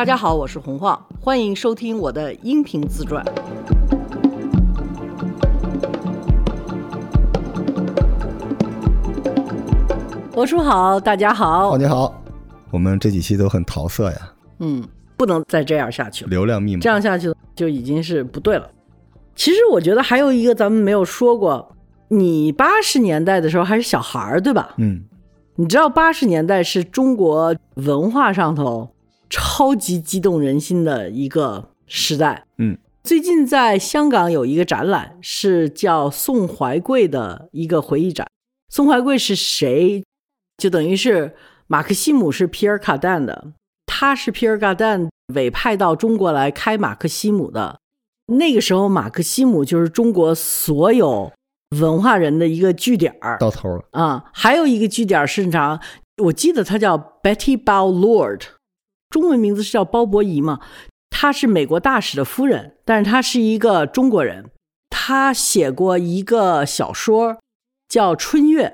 大家好，我是洪晃，欢迎收听我的音频自传。罗叔好，大家好。哦，你好，我们这几期都很桃色呀。嗯，不能再这样下去了，流量密码这样下去就已经是不对了。其实我觉得还有一个咱们没有说过，你八十年代的时候还是小孩儿，对吧？嗯，你知道八十年代是中国文化上头超级激动人心的一个时代。嗯，最近在香港有一个展览，是叫宋怀贵的一个回忆展。宋怀贵是谁？就等于是马克西姆是皮尔卡丹的，他是皮尔卡丹委派到中国来开马克西姆的。那个时候，马克西姆就是中国所有文化人的一个据点儿。到头了。啊、还有一个据点是啥？我记得他叫 Betty Bow Lord，中文名字是叫鲍伯仪嘛。她是美国大使的夫人，但是她是一个中国人。她写过一个小说叫《春月》，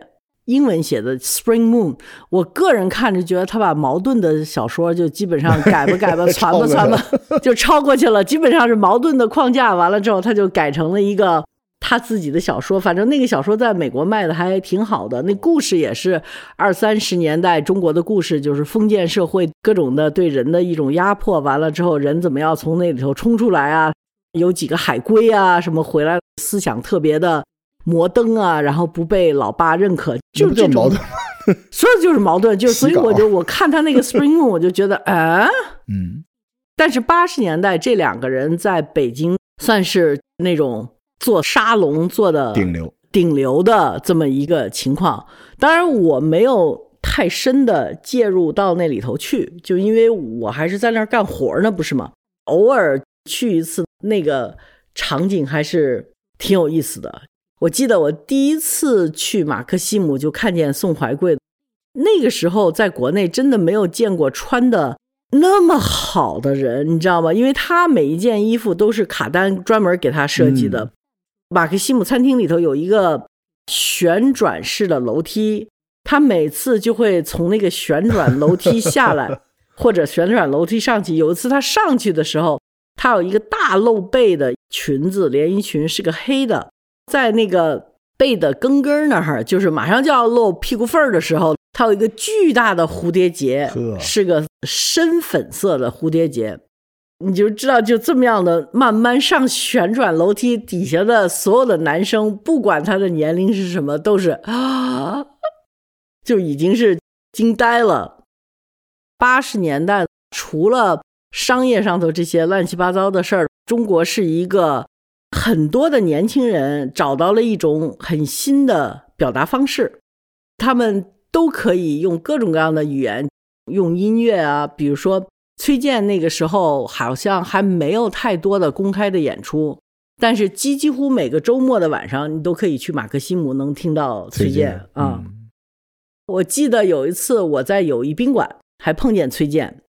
英文写的 Spring Moon。我个人看着觉得他把矛盾的小说就基本上改吧改 吧，传吧传吧，就超过去了，基本上是矛盾的框架。完了之后，他就改成了一个他自己的小说。反正那个小说在美国卖的还挺好的，那故事也是二三十年代中国的故事，就是封建社会各种的对人的一种压迫。完了之后，人怎么样从那里头冲出来啊？有几个海归啊，什么回来思想特别的摩登啊，然后不被老爸认可，就这种就矛盾？说的就是矛盾，就 所以我就我看他那个 Spring Moon，我就觉得，啊，嗯，但是八十年代这两个人在北京算是那种做沙龙做的顶流。顶流的这么一个情况。当然，我没有太深的介入到那里头去，就因为我还是在那儿干活呢，不是吗？偶尔去一次，那个场景还是挺有意思的。我记得我第一次去马克西姆，就看见宋怀贵，那个时候在国内真的没有见过穿的那么好的人，你知道吗？因为他每一件衣服都是卡丹专门给他设计的。马克西姆餐厅里头有一个旋转式的楼梯，他每次就会从那个旋转楼梯下来，或者旋转楼梯上去。有一次他上去的时候，他有一个大露背的裙子，连衣裙是个黑的，在那个背的根根儿那儿，就是马上就要露屁股缝儿的时候，它有一个巨大的蝴蝶结，是个深粉色的蝴蝶结。你就知道，就这么样的慢慢上旋转楼梯底下的所有的男生，不管他的年龄是什么，都是啊，就已经是惊呆了。八十年代除了商业上头这些乱七八糟的事儿，中国是一个很多的年轻人找到了一种很新的表达方式，他们都可以用各种各样的语言，用音乐啊，比如说崔健那个时候好像还没有太多的公开的演出，但是几几乎每个周末的晚上，你都可以去马克西姆能听到崔健啊。嗯我记得有一次我在友谊宾馆还碰见崔健，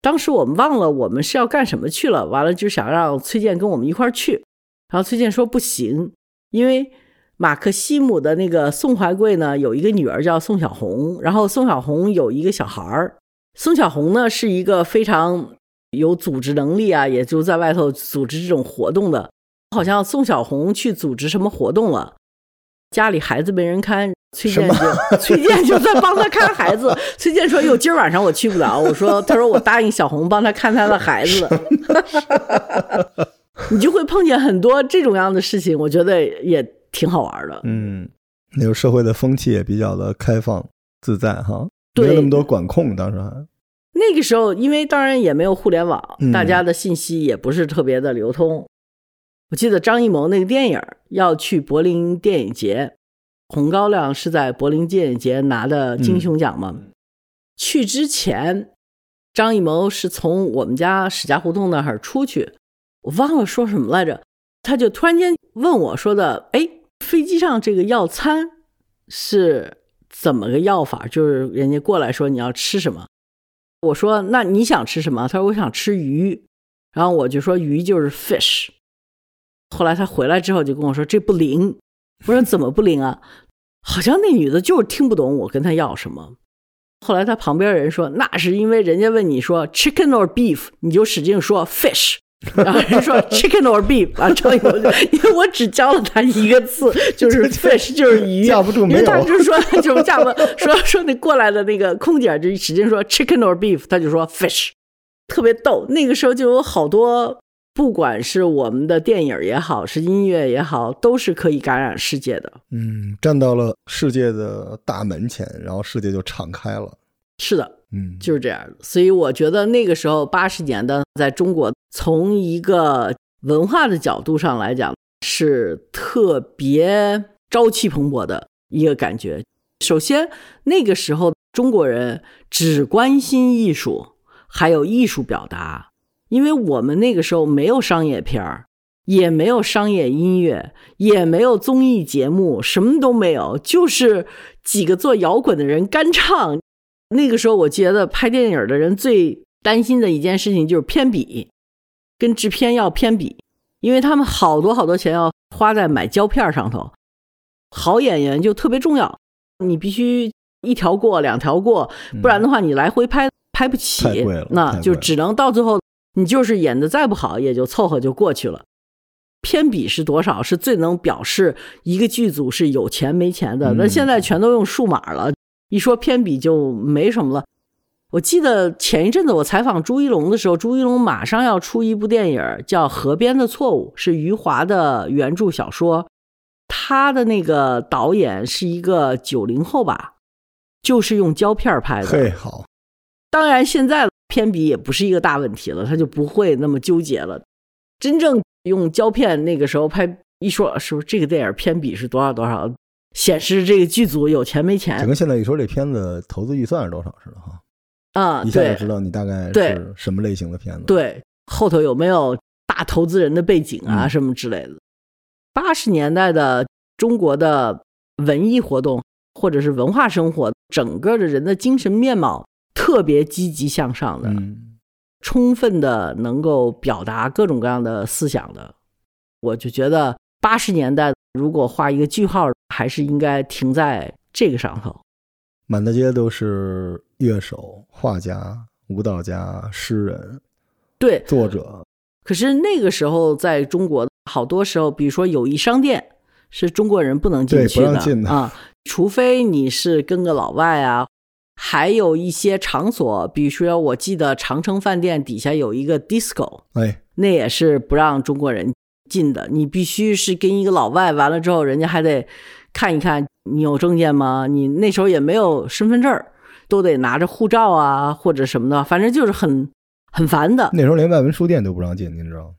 当时我们忘了我们是要干什么去了，完了就想让崔健跟我们一块儿去，然后崔健说不行，因为马克西姆的那个宋怀贵呢有一个女儿叫宋小红，然后宋小红有一个小孩儿，宋小红呢是一个非常有组织能力啊，也就在外头组织这种活动的，好像宋小红去组织什么活动了，家里孩子没人看，崔健就崔健就在帮他看孩子。崔健说：“哟，今儿晚上我去不了。”我说：“他说我答应小红帮他看他的孩子。”你就会碰见很多这种样的事情，我觉得也挺好玩的。嗯，那时候社会的风气也比较的开放自在哈，对没有那么多管控，当时还那个时候，因为当然也没有互联网，嗯大家的信息也不是特别的流通。我记得张艺谋那个电影要去柏林电影节，红高粱是在柏林电影节拿的金熊奖嘛。去之前，张艺谋是从我们家史家胡同那儿出去，我忘了说什么来着，他就突然间问我说的：“哎，飞机上这个要餐是怎么个要法？就是人家过来说你要吃什么。”我说：“那你想吃什么？”他说：“我想吃鱼。”然后我就说：“鱼就是 fish。”后来他回来之后就跟我说：“这不灵。”我说：“怎么不灵啊？”好像那女的就是听不懂我跟她要什么。后来他旁边人说，那是因为人家问你说 chicken or beef，你就使劲说 fish。然后人说 chicken or beef，完之后我就因为我只教了他一个字，就是 fish，就是鱼，架不住没有。因为他就说就架不说说那过来的那个空姐就使劲说 chicken or beef，他就说 fish，特别逗。那个时候就有好多，不管是我们的电影也好，是音乐也好，都是可以感染世界的。嗯，站到了世界的大门前，然后世界就敞开了。是的。嗯，就是这样的，所以我觉得那个时候八十年的在中国，从一个文化的角度上来讲，是特别朝气蓬勃的一个感觉。首先，那个时候中国人只关心艺术，还有艺术表达，因为我们那个时候没有商业片儿，也没有商业音乐，也没有综艺节目，什么都没有，就是几个做摇滚的人干唱。那个时候，我觉得拍电影的人最担心的一件事情就是偏比，跟制片要偏比，因为他们好多好多钱要花在买胶片上头。好演员就特别重要，你必须一条过两条过，不然的话你来回拍拍不起，那就只能到最后你就是演的再不好，也就凑合就过去了。偏比是多少，是最能表示一个剧组是有钱没钱的。那现在全都用数码了。一说偏比就没什么了。我记得前一阵子我采访朱一龙的时候，朱一龙马上要出一部电影叫《河边的错误》，是余华的原著小说。他的那个导演是一个九零后吧，就是用胶片拍的。嘿，好。当然，现在偏比也不是一个大问题了，他就不会那么纠结了。真正用胶片那个时候拍，一说是不是这个电影偏比是多少多少？显示这个剧组有钱没钱，就跟现在一说这片子投资预算是多少似的哈，啊，一下就知道你大概是什么类型的片子，对，后头有没有大投资人的背景啊什么之类的。八十年代的中国的文艺活动或者是文化生活，整个的人的精神面貌特别积极向上的，充分的能够表达各种各样的思想的，我就觉得八十年代。如果画一个句号，还是应该停在这个上头。满大街都是乐手、画家、舞蹈家、诗人，对作者。可是那个时候，在中国，好多时候，比如说友谊商店，是中国人不能进去的啊，除非你是跟个老外啊。还有一些场所，比如说，我记得长城饭店底下有一个 disco，哎，那也是不让中国人。进的，你必须是跟一个老外，完了之后，人家还得看一看你有证件吗？你那时候也没有身份证，都得拿着护照啊或者什么的，反正就是很很烦的。那时候连外文书店都不让进，您知道吗？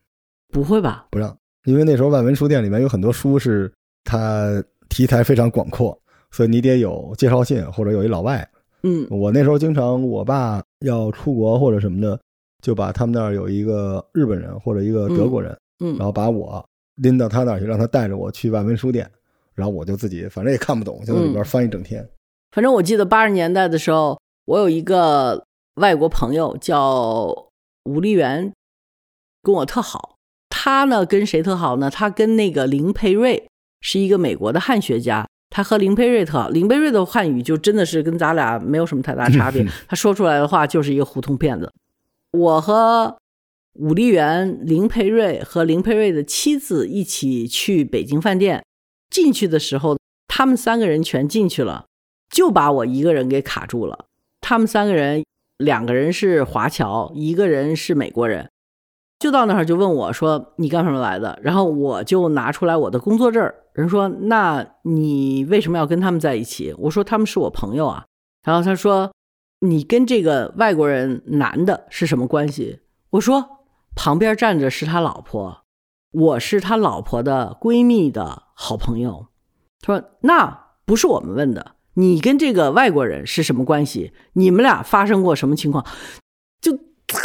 不会吧？不让，因为那时候外文书店里面有很多书是它题材非常广阔，所以你得有介绍信或者有一老外。嗯，我那时候经常，我爸要出国或者什么的，就把他们那儿有一个日本人或者一个德国人。嗯，然后把我拎到他那儿去，让他带着我去外文书店，然后我就自己反正也看不懂，就在里边翻一整天。反正我记得八十年代的时候，我有一个外国朋友叫吴丽媛，跟我特好。他呢跟谁特好呢？他跟那个林培瑞是一个美国的汉学家，他和林培瑞特好。林培瑞的汉语就真的是跟咱俩没有什么太大差别，他说出来的话就是一个胡同骗子。我和。武丽媛、林培瑞和林培瑞的妻子一起去北京饭店，进去的时候，他们三个人全进去了，就把我一个人给卡住了。他们三个人，两个人是华侨，一个人是美国人，就到那儿就问我说：“你干什么来的？”然后我就拿出来我的工作证人说：“那你为什么要跟他们在一起？”我说：“他们是我朋友啊。”然后他说：“你跟这个外国人男的是什么关系？”我说。旁边站着是他老婆，我是他老婆的闺蜜的好朋友。他说：“那不是我们问的，你跟这个外国人是什么关系？你们俩发生过什么情况？就特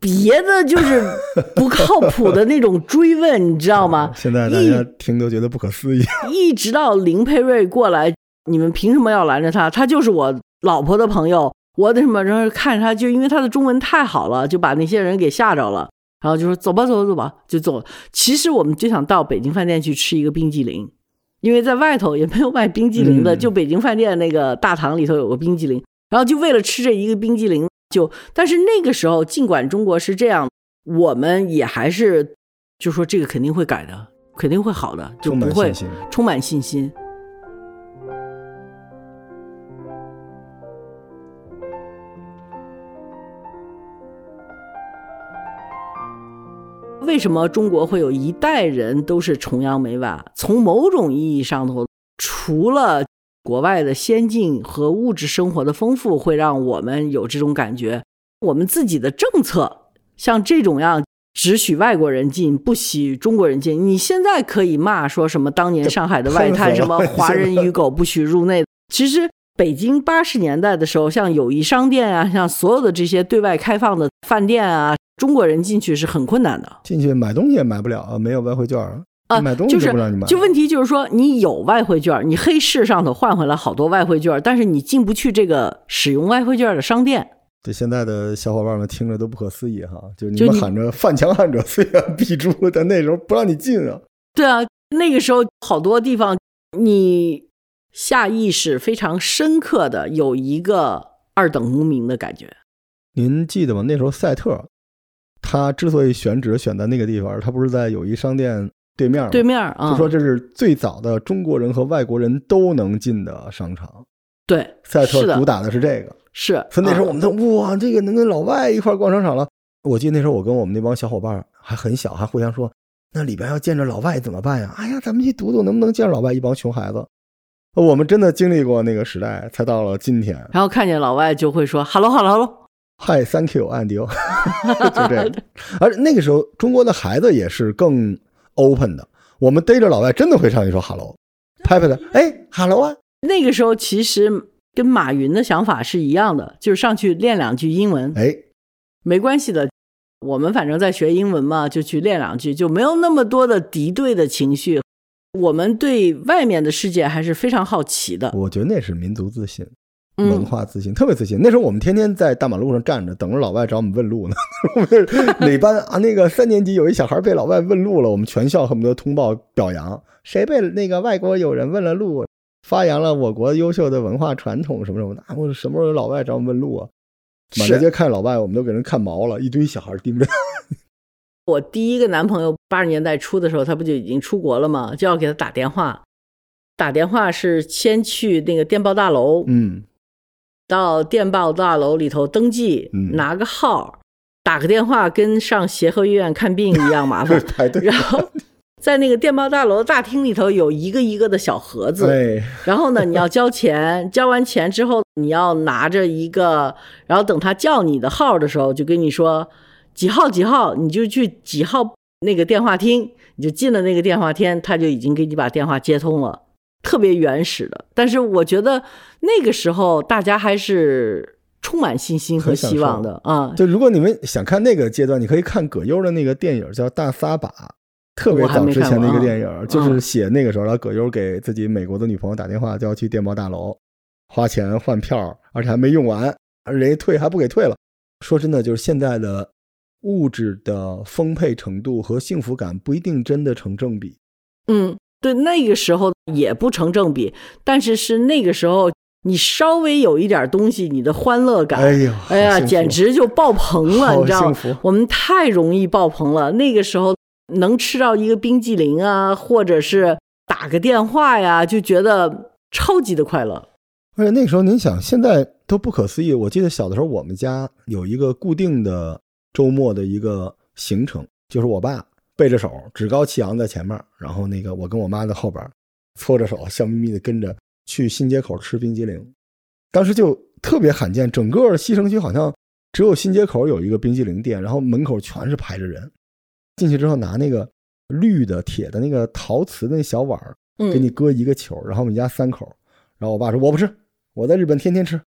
别的，就是不靠谱的那种追问，你知道吗？现在大家听都觉得不可思议。一直到林佩瑞过来，你们凭什么要拦着他？他就是我老婆的朋友，我的什么？然后看着他，就因为他的中文太好了，就把那些人给吓着了。”然后就说走吧，走吧，走吧，就走了。其实我们就想到北京饭店去吃一个冰激凌，因为在外头也没有卖冰激凌的，就北京饭店那个大堂里头有个冰激凌。然后就为了吃这一个冰激凌，就但是那个时候，尽管中国是这样，我们也还是就说这个肯定会改的，肯定会好的，就不会。充满信心。为什么中国会有一代人都是崇洋媚外？从某种意义上头，除了国外的先进和物质生活的丰富会让我们有这种感觉，我们自己的政策像这种样只许外国人进，不许中国人进。你现在可以骂说什么当年上海的外滩什么华人与狗不许入内，其实北京八十年代的时候，像友谊商店啊，像所有的这些对外开放的饭店啊，中国人进去是很困难的。进去买东西也买不了啊，没有外汇券儿啊买东西就是不让你买。就问题就是说，你有外汇券，你黑市上头换回来好多外汇券，但是你进不去这个使用外汇券的商店。对现在的小伙伴们听着都不可思议哈，就你们喊着“犯强汉者虽远必诛”，但那时候不让你进啊。对啊，那个时候好多地方，你下意识非常深刻的有一个二等公民的感觉。您记得吗？那时候赛特，他之所以选址选在那个地方，他不是在友谊商店对面吗？对面儿啊，就说这是最早的中国人和外国人都能进的商场。对，赛特主打的是这个，是。所以那时候啊我们都哇，这个能跟老外一块逛商场了。我记得那时候我跟我们那帮小伙伴还很小，还互相说，那里边要见着老外怎么办呀？哎呀，咱们去读读能不能见着老外。一帮熊孩子，我们真的经历过那个时代，才到了今天。然后看见老外就会说 “hello hello hello”，嗨，Thank you，就这样。而那个时候，中国的孩子也是更 open 的。我们逮着老外，真的会上去说 hello，拍拍他，哎，hello 啊，那个时候其实跟马云的想法是一样的，就是上去练两句英文，哎，没关系的。我们反正在学英文嘛，就去练两句，就没有那么多的敌对的情绪。我们对外面的世界还是非常好奇的。我觉得那是民族自信。文嗯，化自信，特别自信。那时候我们天天在大马路上站着，等着老外找我们问路呢。我们哪班啊？那个三年级有一小孩被老外问路了，我们全校恨不得通报表扬，谁被那个外国友人问了路，发扬了我国优秀的文化传统什么什么的。啊我什么时候有老外找我们问路啊？满大街看老外，我们都给人看毛了，一堆小孩盯着。我第一个男朋友八十年代初的时候，他不就已经出国了吗？就要给他打电话，打电话是先去那个电报大楼，嗯，到电报大楼里头登记，嗯拿个号，打个电话，跟上协和医院看病一样麻烦。排队。然后在那个电报大楼大厅里头有一个一个的小盒子，哎，然后呢，你要交钱，交完钱之后，你要拿着一个，然后等他叫你的号的时候，就跟你说几号几号，你就去几号那个电话厅，你就进了那个电话厅，他就已经给你把电话接通了，特别原始的。但是我觉得那个时候大家还是充满信心和希望的啊。就如果你们想看那个阶段，你可以看葛优的那个电影叫《大撒把》，特别早之前的一个电影，就是写那个时候，然后葛优给自己美国的女朋友打电话，就要去电报大楼花钱换票，而且还没用完，人家退还不给退了。说真的，就是现在的物质的丰沛程度和幸福感不一定真的成正比。嗯，对，那个时候也不成正比，但是是那个时候你稍微有一点东西，你的欢乐感，哎呦，哎呀，简直就爆棚了，你知道吗？我们太容易爆棚了。那个时候能吃到一个冰激凌啊，或者是打个电话呀，就觉得超级的快乐。而且那个时候，您想，现在都不可思议。我记得小的时候，我们家有一个固定的周末的一个行程，就是我爸背着手，趾高气扬在前面，然后那个我跟我妈在后边，搓着手，笑眯眯的跟着去新街口吃冰激凌。当时就特别罕见，整个西城区好像只有新街口有一个冰激凌店，然后门口全是排着人。进去之后拿那个绿的铁的那个陶瓷的那小碗儿，给你搁一个球，然后我们家三口，然后我爸说我不吃，我在日本天天吃，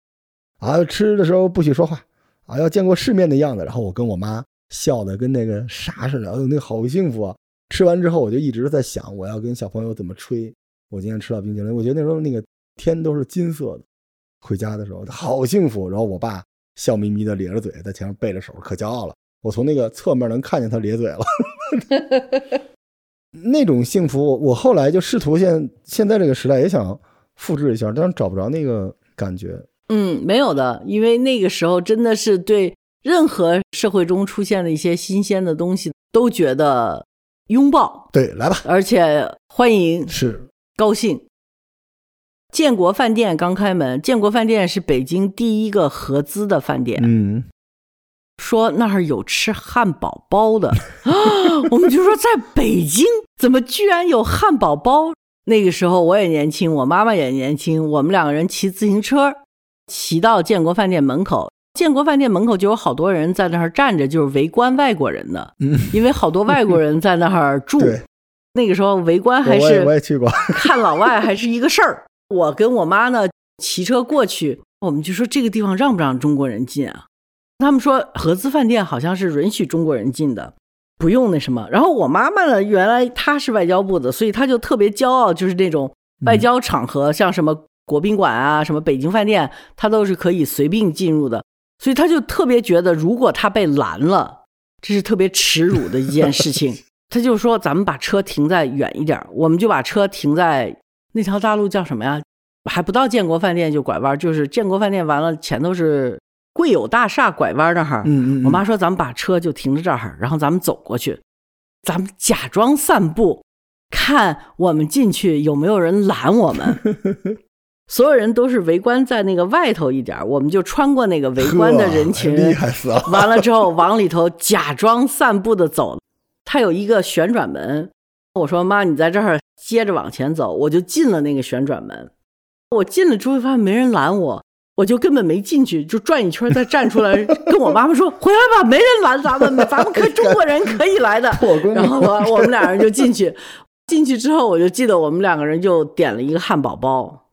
啊，吃的时候不许说话，啊，要见过世面的样子。然后我跟我妈笑的跟那个啥似的，哎呦，那个好幸福啊！吃完之后我就一直在想，我要跟小朋友怎么吹。我今天吃到冰淇淋，我觉得那时候那个天都是金色的，回家的时候好幸福。然后我爸笑眯眯的咧着嘴在前面背着手，可骄傲了。我从那个侧面能看见他咧嘴了。那种幸福，我我后来就试图现现在这个时代也想复制一下，但是找不着那个感觉。嗯，没有的，因为那个时候真的是对任何社会中出现的一些新鲜的东西都觉得拥抱，对，来吧，而且欢迎，是高兴。建国饭店刚开门，建国饭店是北京第一个合资的饭店。嗯，说那儿有吃汉堡包的啊，我们就说在北京怎么居然有汉堡包？那个时候我也年轻，我妈妈也年轻，我们两个人骑自行车骑到建国饭店门口，建国饭店门口就有好多人在那儿站着，就是围观外国人的，嗯，因为好多外国人在那儿住。那个时候围观还我也我是也去过，看老外还是一个事儿。我跟我妈呢骑车过去，我们就说这个地方让不让中国人进啊？他们说合资饭店好像是允许中国人进的，不用那什么。然后我妈妈呢，原来她是外交部的，所以她就特别骄傲，就是那种外交场合，像什么国宾馆啊、什么北京饭店，他都是可以随便进入的。所以他就特别觉得，如果他被拦了，这是特别耻辱的一件事情。他就说：“咱们把车停在远一点儿，我们就把车停在那条大路叫什么呀？还不到建国饭店就拐弯，就是建国饭店完了前头是贵友大厦拐弯那儿。嗯嗯，我妈说咱们把车就停在这儿，然后咱们走过去，咱们假装散步，看我们进去有没有人拦我们。所有人都是围观在那个外头一点，我们就穿过那个围观的人群，厉害死了，完了之后往里头假装散步的走，它有一个旋转门。我说妈，你在这儿接着往前走，我就进了那个旋转门。我进了之后发现没人拦我，我就根本没进去，就转一圈再站出来，跟我妈妈说回来吧，没人拦咱们，咱们可中国人可以来的。然后我，我们俩人就进去，进去之后我就记得我们两个人就点了一个汉堡包，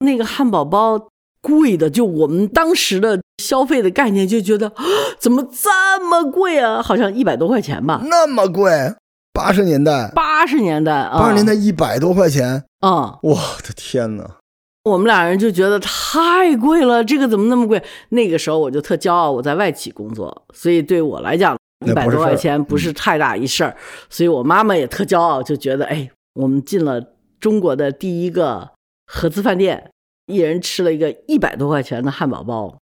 那个汉堡包贵的，就我们当时的消费的概念就觉得啊怎么这么贵啊？好像一百多块钱吧，那么贵，八十年代，八十年代啊，八十年代一百多块钱，啊、我的天哪！我们俩人就觉得太贵了，这个怎么那么贵？那个时候我就特骄傲，我在外企工作，所以对我来讲，一百多块钱不是太大一事儿。所以我妈妈也特骄傲，就觉得哎，我们进了中国的第一个合资饭店，一人吃了一个一百多块钱的汉堡包，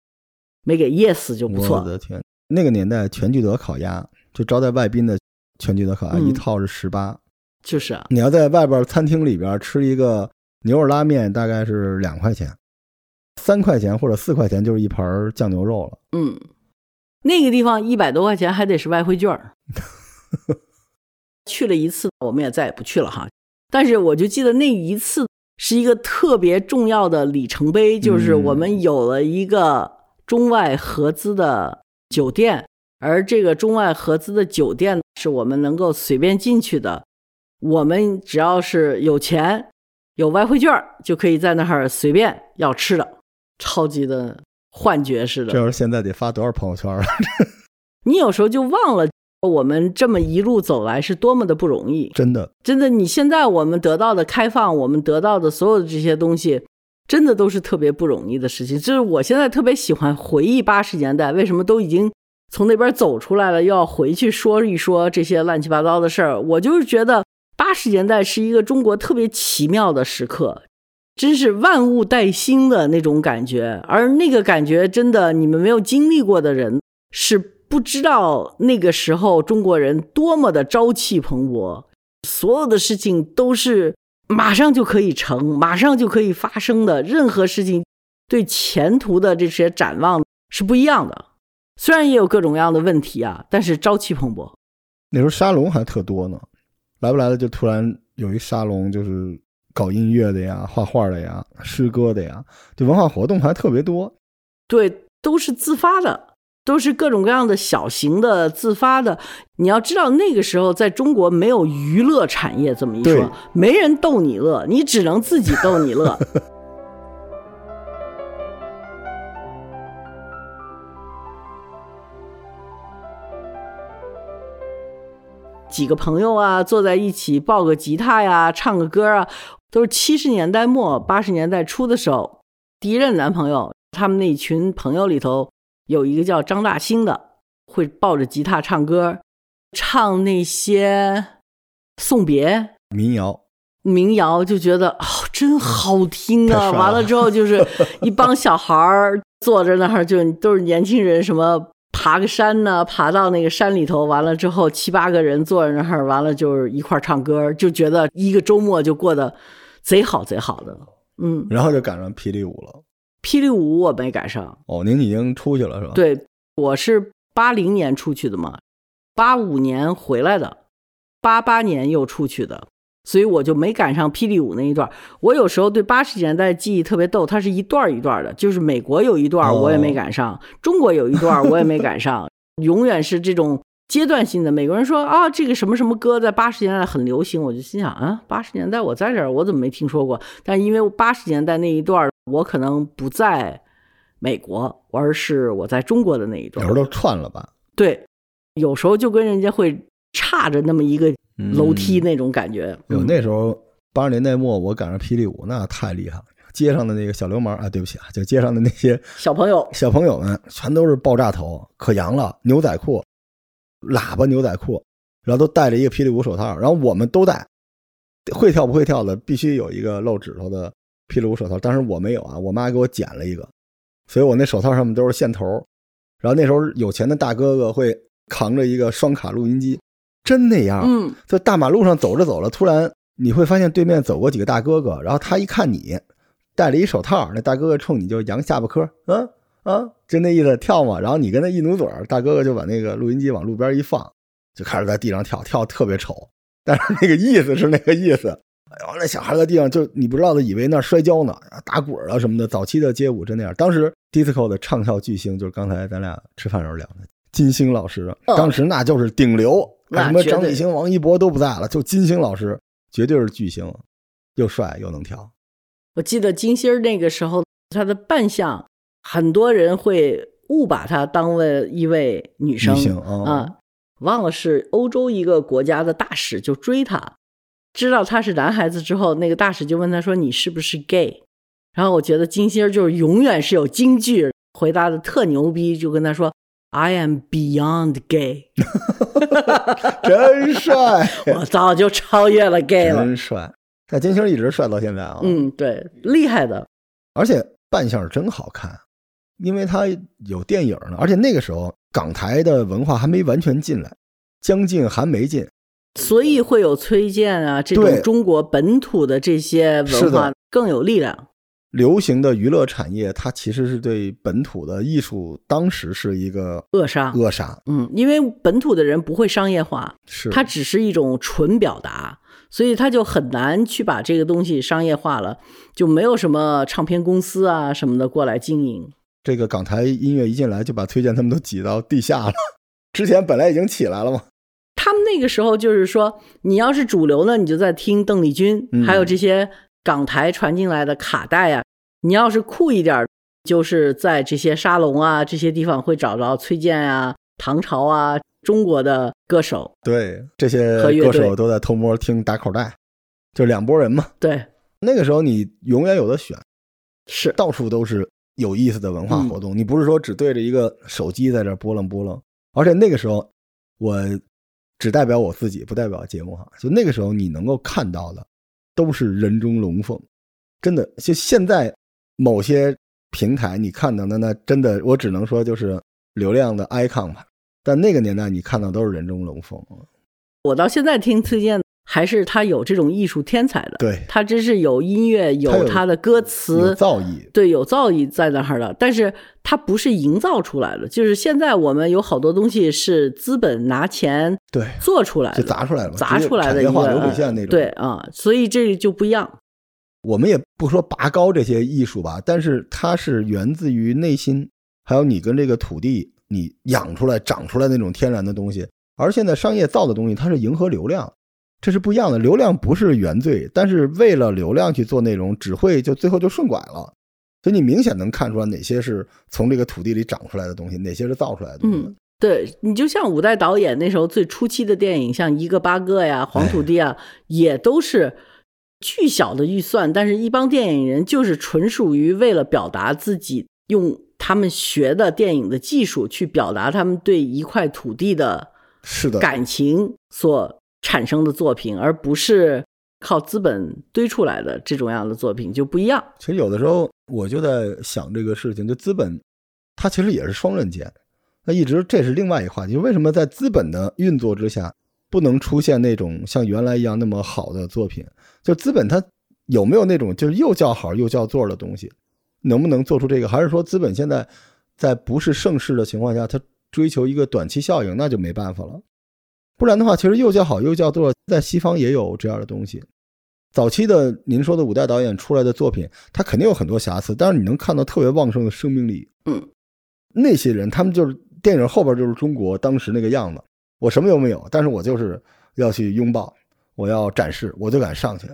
没给噎死就不我错。的天，那个年代全聚德烤鸭就招待外宾的全聚德烤鸭、嗯一套是十八，就是啊，你要在外边餐厅里边吃一个牛肉拉面，大概是两块钱，三块钱或者四块钱就是一盘酱牛肉了。嗯，那个地方一百多块钱还得是外汇券儿 去了一次，我们也再也不去了哈。但是我就记得那一次是一个特别重要的里程碑，就是嗯我们有了一个中外合资的酒店，而这个中外合资的酒店是我们能够随便进去的。我们只要是有钱，有外汇券，就可以在那儿随便要吃的，超级的幻觉似的这。要是现在得发多少朋友圈啊？你有时候就忘了，我们这么一路走来是多么的不容易。真的，真的，你现在我们得到的开放，我们得到的所有的这些东西，真的都是特别不容易的事情。就是我现在特别喜欢回忆八十年代，为什么都已经从那边走出来了，又要回去说一说这些乱七八糟的事儿？我就是觉得八十年代是一个中国特别奇妙的时刻。真是万物待兴的那种感觉，而那个感觉真的，你们没有经历过的人是不知道那个时候中国人多么的朝气蓬勃，所有的事情都是马上就可以成，马上就可以发生的，任何事情对前途的这些展望是不一样的。虽然也有各种各样的问题啊，但是朝气蓬勃。那时候沙龙还特多呢，来不来的就突然有一沙龙，就是搞音乐的呀、画画的呀、诗歌的呀，就文化活动还特别多。对，都是自发的，都是各种各样的小型的自发的。你要知道，那个时候在中国没有娱乐产业这么一说，没人逗你乐，你只能自己逗你乐。几个朋友啊，坐在一起抱个吉他呀，唱个歌啊，都是七十年代末八十年代初的时候。第一任男朋友，他们那群朋友里头有一个叫张大兴的，会抱着吉他唱歌，唱那些送别民谣，民谣，就觉得哦，真好听啊！了完了之后就是 一帮小孩儿坐在那儿，就都是年轻人，什么爬个山呢，爬到那个山里头，完了之后七八个人坐在那儿，完了就是一块儿唱歌，就觉得一个周末就过得贼好贼好的。嗯，然后就赶上霹雳舞了。霹雳舞我没赶上，哦，您已经出去了是吧？，对，我是八零年出去的嘛，八五年回来的，八八年又出去的，所以我就没赶上霹雳舞那一段。我有时候对八十年代记忆特别逗，它是一段儿一段儿的，就是美国有一段儿我也没赶上，中国有一段儿我也没赶上，永远是这种。阶段性的，美国人说啊，这个什么什么歌在八十年代很流行，我就心想啊，八十年代我在这儿，我怎么没听说过？但因为八十年代那一段儿，我可能不在美国，而是我在中国的那一段有时。候都串了吧？对，有时候就跟人家会差着那么一个嗯楼梯那种感觉。有嗯那时候八十年代末，我赶上霹雳舞，那太厉害了。街上的那个小流氓啊，对不起啊，就街上的那些小朋友，小朋友们，全都是爆炸头，可洋了，牛仔裤、喇叭牛仔裤，然后都戴着一个霹雳舞手套，然后我们都戴。会跳不会跳的，必须有一个露指头的霹雳舞手套。当时我没有啊，我妈给我剪了一个，所以我那手套上面都是线头。然后那时候有钱的大哥哥会扛着一个双卡录音机，真那样。嗯，在大马路上走着走着，突然你会发现对面走过几个大哥哥，然后他一看你戴了一手套，那大哥哥冲你就扬下巴颏，嗯啊，就那意思跳嘛。然后你跟他一努嘴，大哥哥就把那个录音机往路边一放，就开始在地上跳，跳得特别丑，但是那个意思是那个意思。然后那小孩在地上就你不知道的以为那摔跤呢，打滚儿啊什么的。早期的街舞真那样。当时 disco 的唱跳巨星就是刚才咱俩吃饭时候聊的金星老师，嗯当时那就是顶流，什么张艺兴、王一博都不在了，就金星老师绝对是巨星，又帅又能跳。我记得金星那个时候他的扮相，很多人会误把他当为一位女生啊，忘了是欧洲一个国家的大使就追她，知道他是男孩子之后，那个大使就问他说：“你是不是 gay？” 然后我觉得金星儿就是永远是有京剧，回答的特牛逼，就跟他说：“I am beyond gay。真帅，” 我早就超越了 gay 了。真帅。那金星一直帅到现在啊，嗯，对，厉害的。而且扮相真好看，因为他有电影呢，而且那个时候港台的文化还没完全进来，将近还没进，所以会有崔健啊这种中国本土的这些文化更有力量。流行的娱乐产业，它其实是对本土的艺术当时是一个扼杀。扼杀，嗯，因为本土的人不会商业化，是。它只是一种纯表达，所以他就很难去把这个东西商业化了，就没有什么唱片公司啊什么的过来经营。这个港台音乐一进来就把崔健他们都挤到地下了，之前本来已经起来了嘛，他们那个时候就是说，你要是主流呢，你就在听邓丽君，嗯还有这些港台传进来的卡带啊。你要是酷一点儿，就是在这些沙龙啊这些地方会找着崔健啊、唐朝啊中国的歌手。对，这些歌手都在偷摸听打口袋，就两拨人嘛。对，那个时候你永远有的选，是到处都是有意思的文化活动。你不是说只对着一个手机在这儿拨楞拨楞，而且那个时候我只代表我自己，不代表节目哈。就那个时候你能够看到的都是人中龙凤，真的。就现在某些平台你看到的那真的，我只能说就是流量的 icon 吧。但那个年代你看到都是人中龙凤，我到现在听崔健，还是他有这种艺术天才的。对，他真是有音乐，有有他的歌有词，造诣，对，有造诣在那儿的。但是他不是营造出来的，就是现在我们有好多东西是资本拿钱对，做出来的，就砸出来了，砸出来的一个流水线那种。对啊，所以这就不一样。我们也不说拔高这些艺术吧，但是它是源自于内心，还有你跟这个土地你养出来、长出来那种天然的东西。而现在商业造的东西，它是迎合流量，这是不一样的。流量不是原罪，但是为了流量去做内容，只会就最后就顺拐了。所以你明显能看出来哪些是从这个土地里长出来的东西，哪些是造出来的东西。嗯，对你就像五代导演那时候最初期的电影，像《一个八个》呀、《黄土地》啊，也都是巨小的预算，但是一帮电影人就是纯属于为了表达自己，用他们学的电影的技术去表达他们对一块土地的是的，感情所产生的作品，而不是靠资本堆出来的这种样的作品就不一样。其实有的时候我就在想这个事情，就资本它其实也是双刃剑。那一直这是另外一个话题，为什么在资本的运作之下不能出现那种像原来一样那么好的作品？就资本它有没有那种就是又叫好又叫座的东西？能不能做出这个？还是说资本现在在不是盛世的情况下，它追求一个短期效应，那就没办法了。不然的话，其实又叫好又叫座，在西方也有这样的东西。早期的您说的五代导演出来的作品，他肯定有很多瑕疵，但是你能看到特别旺盛的生命力。嗯，那些人他们就是电影后边就是中国当时那个样子。我什么都没有，但是我就是要去拥抱，我要展示，我就敢上去。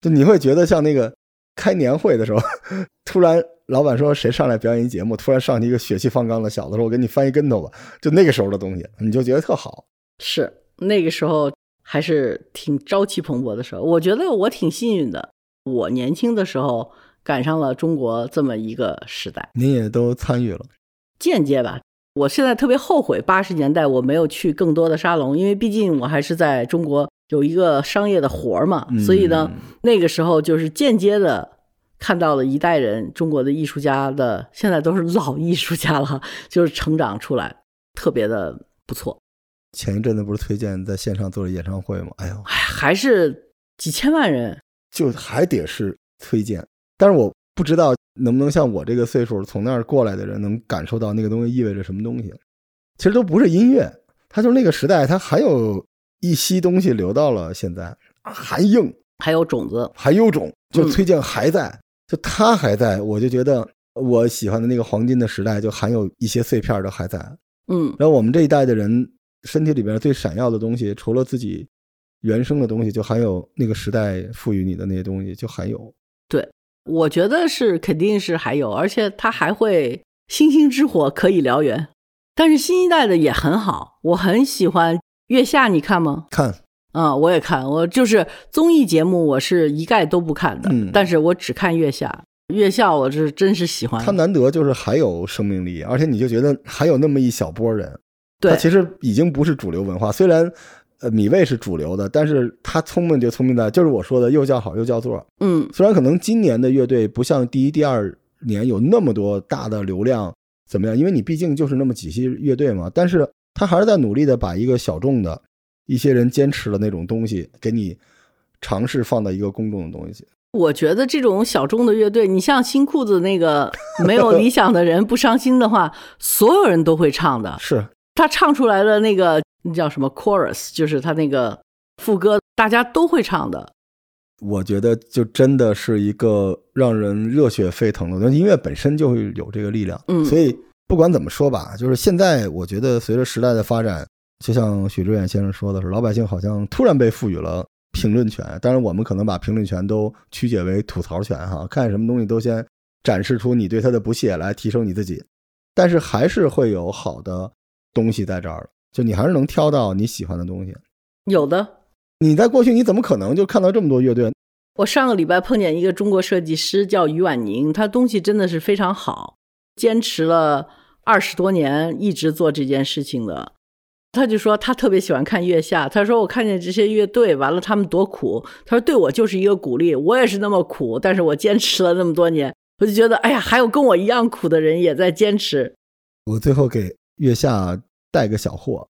就你会觉得像那个开年会的时候，突然老板说谁上来表演一节目，突然上去一个血气方刚的小子说：“我给你翻一跟头吧。”就那个时候的东西，你就觉得特好。是那个时候还是挺朝气蓬勃的时候。我觉得我挺幸运的，我年轻的时候赶上了中国这么一个时代。您也都参与了，间接吧。我现在特别后悔八十年代我没有去更多的沙龙，因为毕竟我还是在中国。有一个商业的活儿嘛，所以呢，那个时候就是间接的看到了一代人中国的艺术家的，现在都是老艺术家了，就是成长出来，特别的不错。前一阵子不是推荐在线上做了演唱会吗？哎呦，还是几千万人，就还得是推荐。但是我不知道能不能像我这个岁数从那儿过来的人能感受到那个东西意味着什么东西。其实都不是音乐，它就是那个时代，它还有。一些东西留到了现在，还硬，还有种子，还有种，就崔健还在，就他还在，我就觉得我喜欢的那个黄金的时代，就含有一些碎片都还在。嗯，然后我们这一代的人身体里边最闪耀的东西，除了自己原生的东西，就还有那个时代赋予你的那些东西，就还有。对，我觉得是肯定是还有，而且它还会星星之火可以燎原。但是新一代的也很好，我很喜欢。月下你看吗？看，啊，我也看，我就是综艺节目，我是一概都不看的，但是我只看月下。月下我是真是喜欢，他难得就是还有生命力，而且你就觉得还有那么一小波人，他其实已经不是主流文化。虽然呃米未是主流的，但是他聪明就聪明在，就是我说的又叫好又叫座。嗯，虽然可能今年的乐队不像第一、第二年有那么多大的流量，怎么样？因为你毕竟就是那么几期乐队嘛，但是。他还是在努力的把一个小众的、一些人坚持的那种东西给你尝试放到一个公众的东西。我觉得这种小众的乐队，你像新裤子那个没有理想的人不伤心的话，所有人都会唱的。是他唱出来的那个那叫什么 chorus，就是他那个副歌，大家都会唱的。我觉得就真的是一个让人热血沸腾的，音乐本身就会有这个力量。嗯，所以。不管怎么说吧，就是现在，我觉得随着时代的发展，就像许志远先生说的是，老百姓好像突然被赋予了评论权。当然，我们可能把评论权都曲解为吐槽权，哈，看什么东西都先展示出你对他的不屑来提升你自己。但是还是会有好的东西在这儿，就你还是能挑到你喜欢的东西。有的，你在过去你怎么可能就看到这么多乐队？我上个礼拜碰见一个中国设计师叫于婉宁，他东西真的是非常好。坚持了二十多年，一直做这件事情的，他就说他特别喜欢看月下。他说我看见这些乐队，完了他们多苦。他说对我就是一个鼓励，我也是那么苦，但是我坚持了那么多年，我就觉得哎呀，还有跟我一样苦的人也在坚持。我最后给月下带个小货，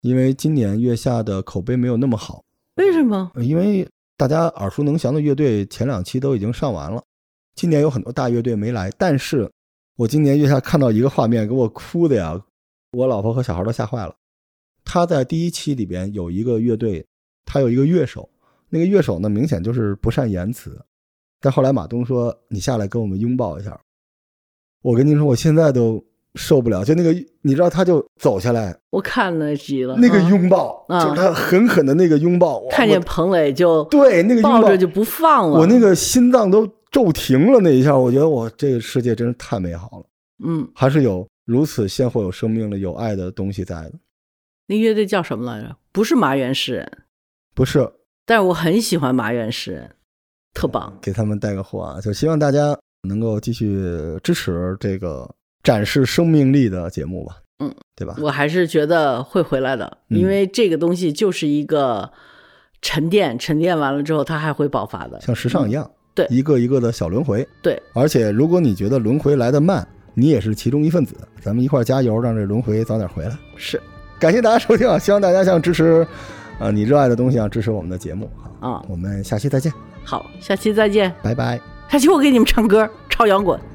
因为今年月下的口碑没有那么好。为什么？因为大家耳熟能详的乐队前两期都已经上完了，今年有很多大乐队没来，但是。我今年月下看到一个画面，给我哭的呀！我老婆和小孩都吓坏了。他在第一期里边有一个乐队，他有一个乐手，那个乐手呢明显就是不善言辞。但后来马东说：“你下来跟我们拥抱一下。”我跟您说，我现在都受不了。就那个，你知道，他就走下来，我看了集了。那个拥抱，就是他狠狠的那个拥抱。看见彭磊就对那个抱着就不放了，我那个心脏都。骤停了那一下，我觉得我这个世界真是太美好了。嗯，还是有如此鲜活、有生命的、有爱的东西在的。那乐队叫什么来着？不是麻原诗人，不是。但是我很喜欢麻原诗人，特棒。给他们带个货啊！就希望大家能够继续支持这个展示生命力的节目吧。嗯，对吧？我还是觉得会回来的，因为这个东西就是一个沉淀，沉淀完了之后，它还会爆发的。像时尚一样，对一个一个的小轮回。对，而且如果你觉得轮回来得慢，你也是其中一份子，咱们一块儿加油，让这轮回早点回来。是感谢大家收听啊，希望大家像支持，呃，你热爱的东西一样支持我们的节目啊。啊，我们下期再见，好，下期再见。拜拜。下期我给你们唱歌，超摇滚。